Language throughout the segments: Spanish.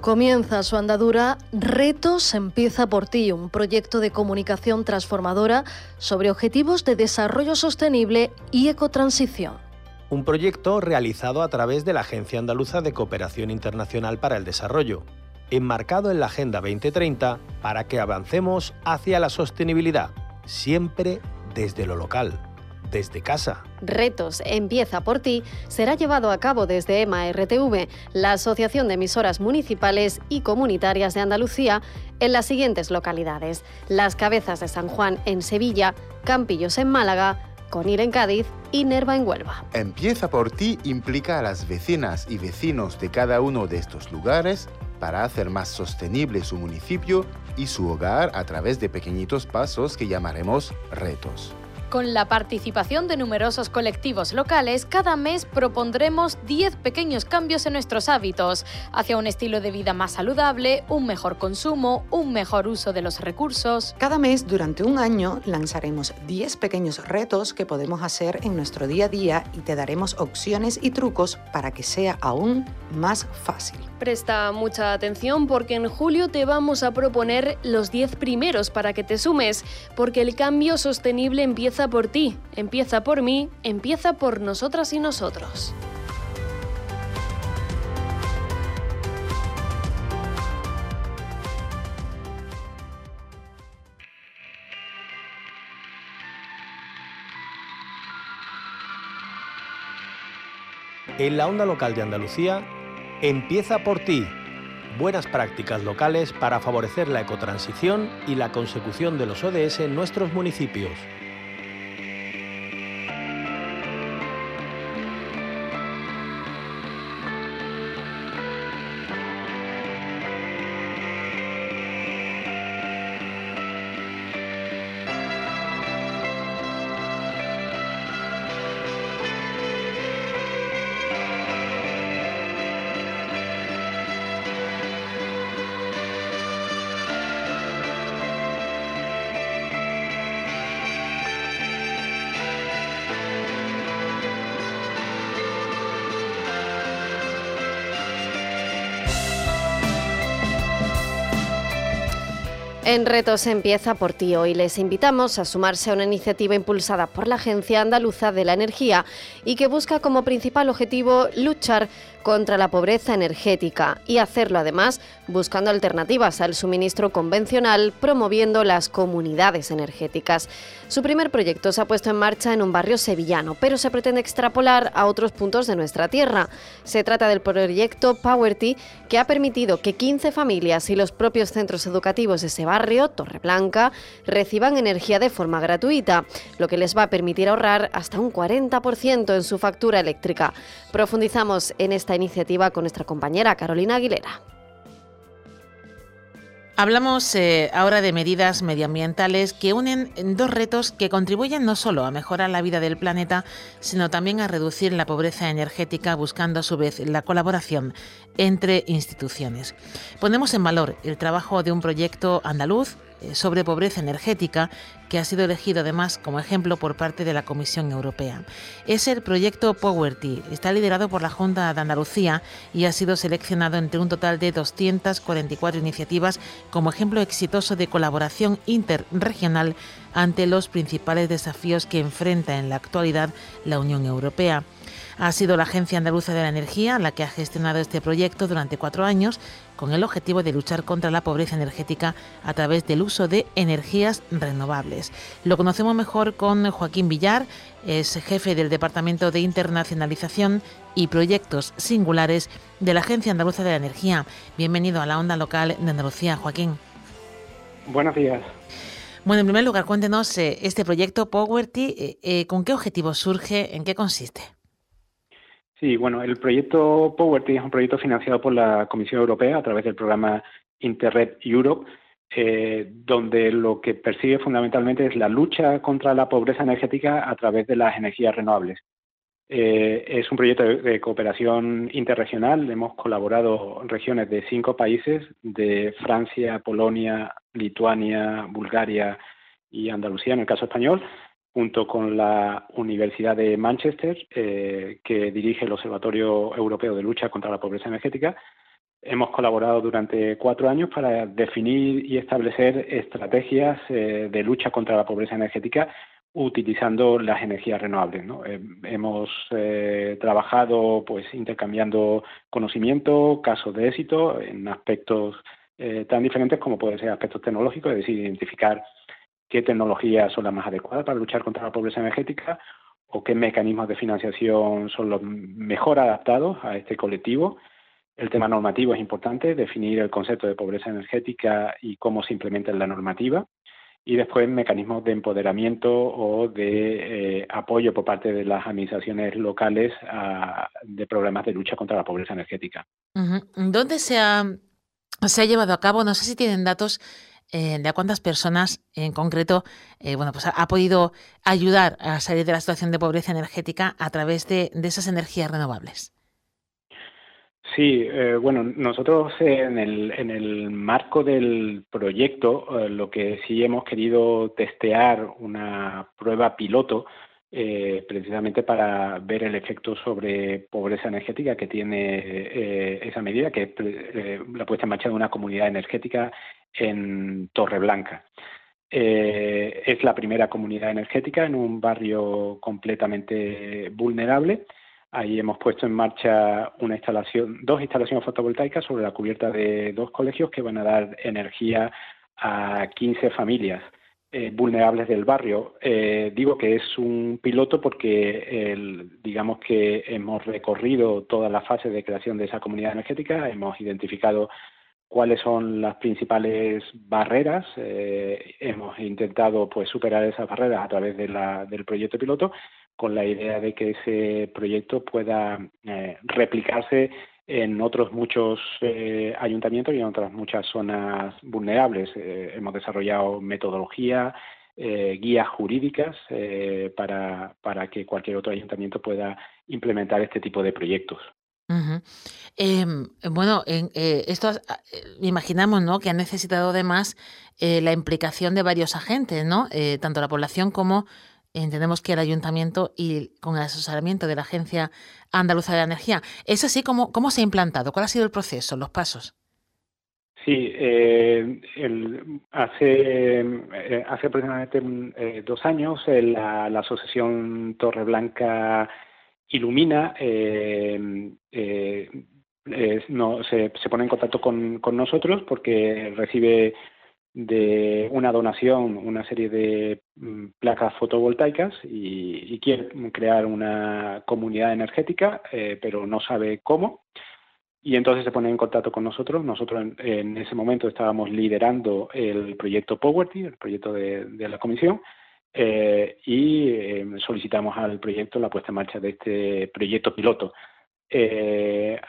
Comienza su andadura Retos empieza por ti, un proyecto de comunicación transformadora sobre objetivos de desarrollo sostenible y ecotransición. Un proyecto realizado a través de la Agencia Andaluza de Cooperación Internacional para el Desarrollo, enmarcado en la Agenda 2030 para que avancemos hacia la sostenibilidad, siempre desde lo local desde casa. Retos Empieza por ti será llevado a cabo desde EMA RTV, la Asociación de Emisoras Municipales y Comunitarias de Andalucía, en las siguientes localidades: Las Cabezas de San Juan en Sevilla, Campillos en Málaga, Conir en Cádiz y Nerva en Huelva. Empieza por ti implica a las vecinas y vecinos de cada uno de estos lugares para hacer más sostenible su municipio y su hogar a través de pequeñitos pasos que llamaremos retos. Con la participación de numerosos colectivos locales, cada mes propondremos 10 pequeños cambios en nuestros hábitos, hacia un estilo de vida más saludable, un mejor consumo, un mejor uso de los recursos. Cada mes, durante un año, lanzaremos 10 pequeños retos que podemos hacer en nuestro día a día y te daremos opciones y trucos para que sea aún más fácil. Presta mucha atención porque en julio te vamos a proponer los 10 primeros para que te sumes, porque el cambio sostenible empieza por ti, empieza por mí, empieza por nosotras y nosotros. En la onda local de Andalucía, Empieza por ti. Buenas prácticas locales para favorecer la ecotransición y la consecución de los ODS en nuestros municipios. En Retos empieza por ti. Hoy les invitamos a sumarse a una iniciativa impulsada por la Agencia Andaluza de la Energía y que busca como principal objetivo luchar contra la pobreza energética y hacerlo además buscando alternativas al suministro convencional, promoviendo las comunidades energéticas. Su primer proyecto se ha puesto en marcha en un barrio sevillano, pero se pretende extrapolar a otros puntos de nuestra tierra. Se trata del proyecto Powerty, que ha permitido que 15 familias y los propios centros educativos de ese barrio, Torreblanca, reciban energía de forma gratuita, lo que les va a permitir ahorrar hasta un 40% en su factura eléctrica. Profundizamos en esta iniciativa con nuestra compañera Carolina Aguilera. Hablamos eh, ahora de medidas medioambientales que unen dos retos que contribuyen no solo a mejorar la vida del planeta, sino también a reducir la pobreza energética, buscando a su vez la colaboración entre instituciones. Ponemos en valor el trabajo de un proyecto andaluz sobre pobreza energética que ha sido elegido además como ejemplo por parte de la Comisión Europea. Es el proyecto Powerty, está liderado por la Junta de Andalucía y ha sido seleccionado entre un total de 244 iniciativas como ejemplo exitoso de colaboración interregional ante los principales desafíos que enfrenta en la actualidad la Unión Europea. Ha sido la Agencia Andaluza de la Energía la que ha gestionado este proyecto durante cuatro años con el objetivo de luchar contra la pobreza energética a través del uso de energías renovables. Lo conocemos mejor con Joaquín Villar, es jefe del Departamento de Internacionalización y Proyectos Singulares de la Agencia Andaluza de la Energía. Bienvenido a la onda local de Andalucía, Joaquín. Buenos días. Bueno, en primer lugar, cuéntenos eh, este proyecto Powerty, eh, eh, ¿con qué objetivo surge? ¿En qué consiste? Sí, bueno, el proyecto Powerty es un proyecto financiado por la Comisión Europea a través del programa Interreg Europe, eh, donde lo que persigue fundamentalmente es la lucha contra la pobreza energética a través de las energías renovables. Eh, es un proyecto de, cooperación interregional. Hemos colaborado regiones de cinco países, de Francia, Polonia, Lituania, Bulgaria y Andalucía, en el caso español, junto con la Universidad de Manchester, eh, que dirige el Observatorio Europeo de Lucha contra la Pobreza Energética, Hemos colaborado durante cuatro años para definir y establecer estrategias eh, de lucha contra la pobreza energética utilizando las energías renovables. Eh, hemos eh, trabajado pues intercambiando conocimiento, casos de éxito en aspectos tan diferentes como pueden ser aspectos tecnológicos, es decir, identificar qué tecnologías son las más adecuadas para luchar contra la pobreza energética o qué mecanismos de financiación son los mejor adaptados a este colectivo el tema normativo es importante, definir el concepto de pobreza energética y cómo se implementa en la normativa. Y después mecanismos de empoderamiento o de eh, apoyo por parte de las administraciones locales de problemas de lucha contra la pobreza energética. ¿Dónde se ha, se ha llevado a cabo? No sé si tienen datos eh, de a cuántas personas en concreto eh, bueno, pues ha, podido ayudar a salir de la situación de pobreza energética a través de esas energías renovables. Sí, eh, bueno, nosotros en el, en el marco del proyecto lo que sí hemos querido testear una prueba piloto eh, precisamente para ver el efecto sobre pobreza energética que tiene esa medida, que es la puesta en marcha de una comunidad energética en Torreblanca. es la primera comunidad energética en un barrio completamente vulnerable Ahí hemos puesto en marcha una instalación, dos instalaciones fotovoltaicas sobre la cubierta de dos colegios que van a dar energía a 15 familias eh, vulnerables del barrio. Eh, digo que es un piloto porque digamos que hemos recorrido toda la fase de creación de esa comunidad energética, hemos identificado cuáles son las principales barreras, eh, hemos intentado pues superar esas barreras a través del proyecto piloto con la idea de que ese proyecto pueda replicarse en otros muchos eh, ayuntamientos y en otras muchas zonas vulnerables. Eh, hemos desarrollado metodología, guías jurídicas para, para que cualquier otro ayuntamiento pueda implementar este tipo de proyectos. Em, bueno, en, esto imaginamos ¿no? que ha necesitado además la implicación de varios agentes, ¿no? tanto la población como entendemos que el ayuntamiento y con el asesoramiento de la Agencia Andaluza de la Energía. ¿Es así como cómo se ha implantado? ¿Cuál ha sido el proceso, los pasos? Sí, eh, hace, eh, hace aproximadamente eh, dos años la, Asociación Torre Blanca Ilumina no, se, se, pone en contacto con, con nosotros porque recibe de una donación, una serie de mm, placas fotovoltaicas y, quiere crear una comunidad energética, eh, pero no sabe cómo. Y entonces se pone en contacto con nosotros. Nosotros en, ese momento estábamos liderando el proyecto Poverty, el proyecto de, la comisión, eh, y eh, solicitamos al proyecto la puesta en marcha de este proyecto piloto.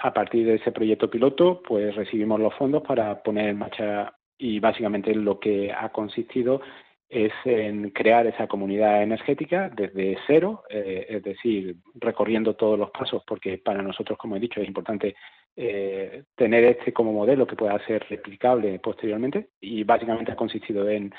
a partir de ese proyecto piloto, pues recibimos los fondos para poner en marcha y básicamente lo que ha consistido es en crear esa comunidad energética desde cero, eh, es decir, recorriendo todos los pasos, porque para nosotros, como he dicho, es importante eh, tener este como modelo que pueda ser replicable posteriormente y básicamente ha consistido en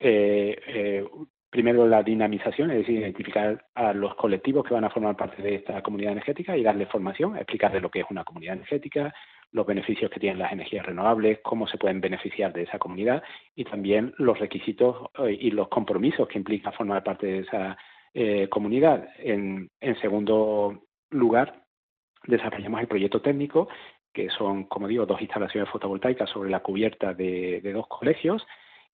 eh, primero la dinamización, es decir, identificar a los colectivos que van a formar parte de esta comunidad energética y darles formación, explicarles lo que es una comunidad energética, los beneficios que tienen las energías renovables, cómo se pueden beneficiar de esa comunidad y también los requisitos eh, y los compromisos que implica formar parte de esa eh, comunidad. En, segundo lugar, desarrollamos el proyecto técnico, que son, como digo, dos instalaciones fotovoltaicas sobre la cubierta de, dos colegios.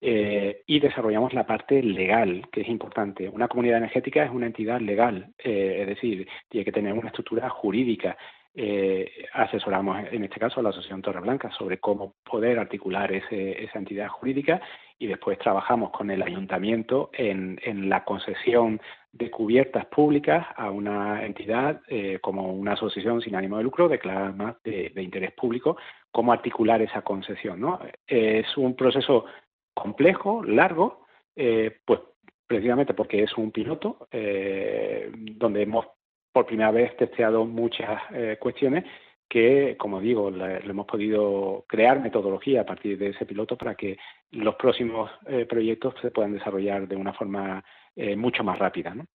Eh, y desarrollamos la parte legal, que es importante. Una comunidad energética es una entidad legal, es decir, tiene que tener una estructura jurídica eh, asesoramos en este caso a la Asociación Torre Blanca sobre cómo poder articular esa entidad jurídica y después trabajamos con el ayuntamiento en, la concesión de cubiertas públicas a una entidad eh, como una asociación sin ánimo de lucro declarada más de, interés público, cómo articular esa concesión. ¿no? Es un proceso complejo, largo, eh, pues precisamente porque es un piloto eh, donde hemos por primera vez testeado muchas eh, cuestiones, que, como digo, le, hemos podido crear metodología a partir de ese piloto para que los próximos eh, proyectos se puedan desarrollar de una forma eh, mucho más rápida. ¿no?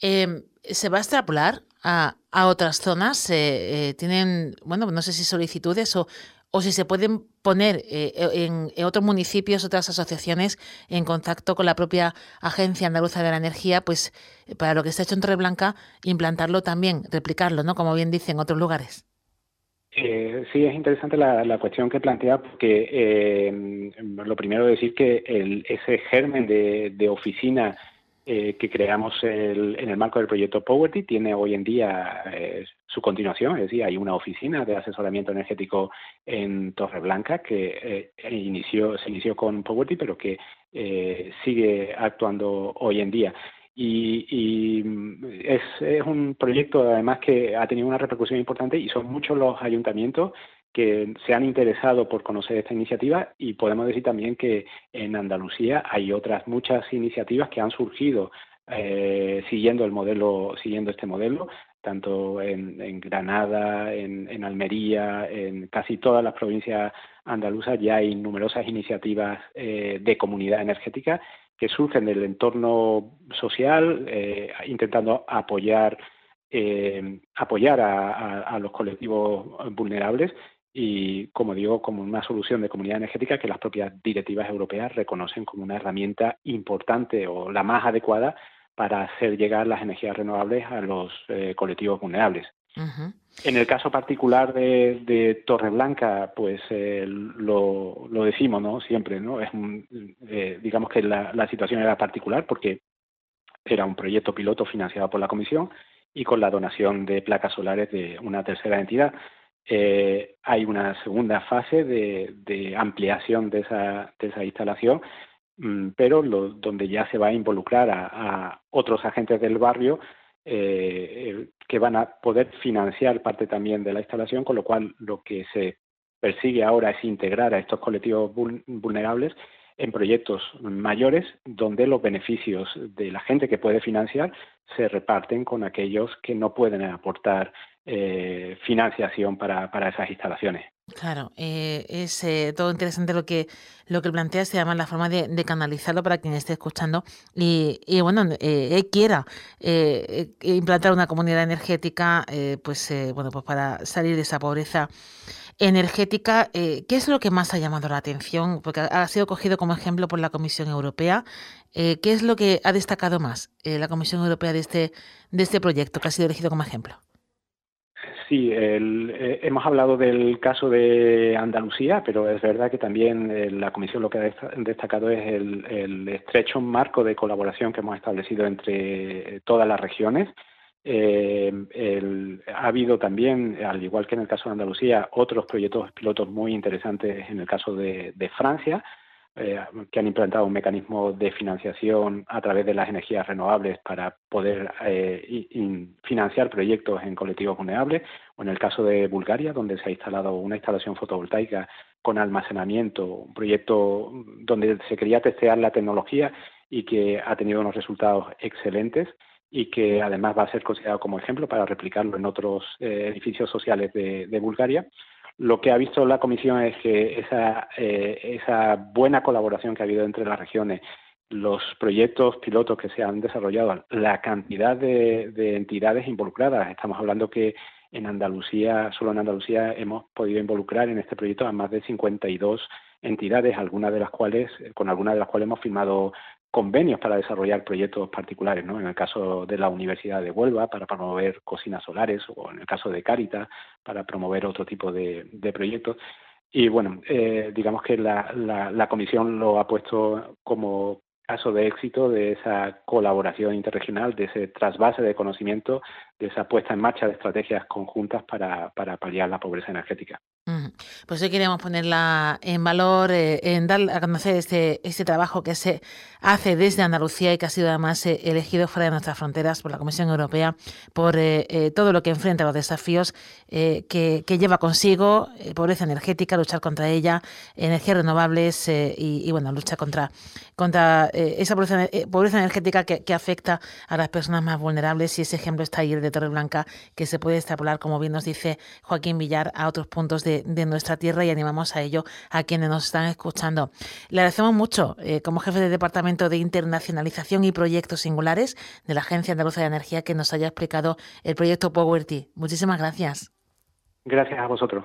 Em, ¿Se va a extrapolar a, a otras zonas? ¿Tienen, bueno, no sé si solicitudes o, o si se pueden poner eh, en, otros municipios, otras asociaciones en contacto con la propia Agencia Andaluza de la Energía, pues eh, para lo que ha hecho en Torreblanca, implantarlo también, replicarlo, ¿no? Como bien dice en otros lugares. Eh, sí, es interesante la, cuestión que plantea porque lo primero decir que el, ese germen de oficina eh, que creamos en el marco del proyecto Poverty tiene hoy en día eh, su continuación, es decir, hay una oficina de asesoramiento energético en Torreblanca que eh, inició, se inició con Poverty, pero que sigue actuando hoy en día. Y, es, es, un proyecto además que ha tenido una repercusión importante y son muchos los ayuntamientos que se han interesado por conocer esta iniciativa y podemos decir también que en Andalucía hay otras muchas iniciativas que han surgido eh, siguiendo el modelo, siguiendo este modelo, tanto en, Granada, en, Almería, en casi todas las provincias andaluzas ya hay numerosas iniciativas eh, de comunidad energética que surgen del entorno social, eh, intentando apoyar apoyar a, los colectivos vulnerables y, como digo, como una solución de comunidad energética que las propias directivas europeas reconocen como una herramienta importante o la más adecuada para hacer llegar las energías renovables a los eh, colectivos vulnerables. En el caso particular de, de Torreblanca, pues eh, lo, lo, decimos, ¿no? Siempre, ¿no? Es eh, digamos que la, la situación era particular porque era un proyecto piloto financiado por la Comisión y con la donación de placas solares de una tercera entidad. Eh, hay una segunda fase de, ampliación de esa, instalación, mm, pero donde ya se va a involucrar a, otros agentes del barrio eh, que van a poder financiar parte también de la instalación, con lo cual lo que se persigue ahora es integrar a estos colectivos vulnerables en proyectos mayores donde los beneficios de la gente que puede financiar se reparten con aquellos que no pueden aportar eh, financiación para, para, esas instalaciones. Claro, eh, es eh, todo interesante lo que lo que plantea, se llama la forma de, canalizarlo para quien esté escuchando y, y bueno, quiera implantar una comunidad energética, pues bueno, pues para salir de esa pobreza energética, ¿qué es lo que más ha llamado la atención? Porque ha sido cogido como ejemplo por la Comisión Europea. ¿Qué es lo que ha destacado más la Comisión Europea de este de este proyecto que ha sido elegido como ejemplo? Sí, eh, hemos hablado del caso de Andalucía, pero es verdad que también eh, la Comisión lo que ha destacado es el, estrecho marco de colaboración que hemos establecido entre eh, todas las regiones. ha habido también, al igual que en el caso de Andalucía, otros proyectos pilotos muy interesantes en el caso de Francia. Eh, que han implantado un mecanismo de financiación a través de las energías renovables para poder eh, financiar proyectos en colectivos vulnerables, o en el caso de Bulgaria, donde se ha instalado una instalación fotovoltaica con almacenamiento, un proyecto donde se quería testear la tecnología y que ha tenido unos resultados excelentes y que además va a ser considerado como ejemplo para replicarlo en otros eh, edificios sociales de Bulgaria. Lo que ha visto la Comisión es que esa, eh, esa buena colaboración que ha habido entre las regiones, los proyectos pilotos que se han desarrollado, la cantidad de, entidades involucradas, estamos hablando que en Andalucía, solo en Andalucía hemos podido involucrar en este proyecto a más de 52 entidades, algunas de las cuales, con algunas de las cuales hemos firmado convenios para desarrollar proyectos particulares, ¿no? En el caso de la Universidad de Huelva para promover cocinas solares o en el caso de Caritas para promover otro tipo de, proyectos. Y bueno, eh, digamos que la, la, comisión lo ha puesto como caso de éxito de esa colaboración interregional, de ese trasvase de conocimiento, de esa puesta en marcha de estrategias conjuntas para, para paliar la pobreza energética. Pues hoy queremos ponerla en valor, eh, en dar a conocer este, este trabajo que se hace desde Andalucía y que ha sido además eh, elegido fuera de nuestras fronteras por la Comisión Europea por eh, todo lo que enfrenta los desafíos que, lleva consigo, pobreza energética, luchar contra ella, energías renovables y, bueno, lucha contra, contra esa pobreza, pobreza energética que, afecta a las personas más vulnerables y ese ejemplo está ahí el de Torreblanca que se puede extrapolar, como bien nos dice Joaquín Villar, a otros puntos de, nuestra tierra y animamos a ello a quienes nos están escuchando. Le agradecemos mucho eh, como jefe de Departamento de Internacionalización y Proyectos Singulares de la Agencia Andaluza de Energía que nos haya explicado el proyecto Powerty. Muchísimas gracias. Gracias a vosotros.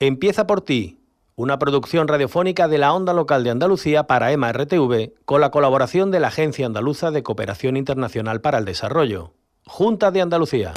Empieza por ti una producción radiofónica de la Onda Local de Andalucía para EMA RTV, con la colaboración de la Agencia Andaluza de Cooperación Internacional para el Desarrollo. Junta de Andalucía.